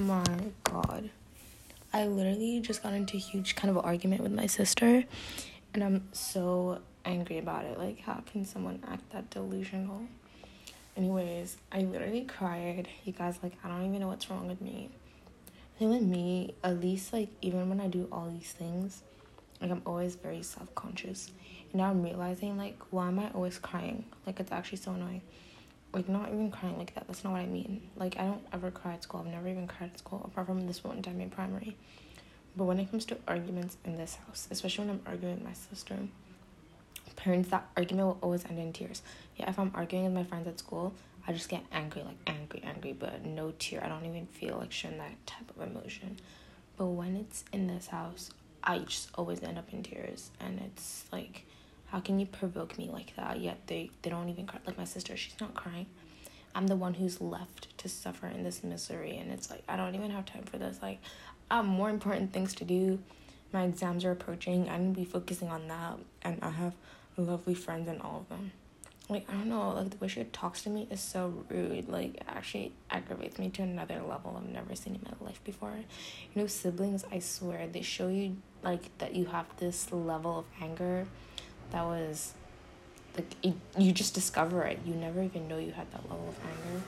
my god. I literally just got into a huge kind of argument with my sister and I'm so angry about it. Like how can someone act that delusional? Anyways, I literally cried. You guys like I don't even know what's wrong with me. Think with me, at least like even when I do all these things, like I'm always very self conscious. And now I'm realizing like why am I always crying? Like it's actually so annoying like not even crying like that. That's not what I mean. Like I don't ever cry at school. I've never even cried at school apart from this one time in primary. But when it comes to arguments in this house, especially when I'm arguing with my sister, parents that argument will always end in tears. Yeah, if I'm arguing with my friends at school, I just get angry, like angry, angry, but no tear. I don't even feel like showing that type of emotion. But when it's in this house, I just always end up in tears, and it's like how can you provoke me like that? Yet they, they don't even cry. Like my sister, she's not crying. I'm the one who's left to suffer in this misery. And it's like, I don't even have time for this. Like, I have more important things to do. My exams are approaching. I need to be focusing on that. And I have lovely friends and all of them. Like, I don't know. Like, the way she talks to me is so rude. Like, actually aggravates me to another level I've never seen in my life before. You know, siblings, I swear, they show you, like, that you have this level of anger that was like it, you just discover it. You never even know you had that level of anger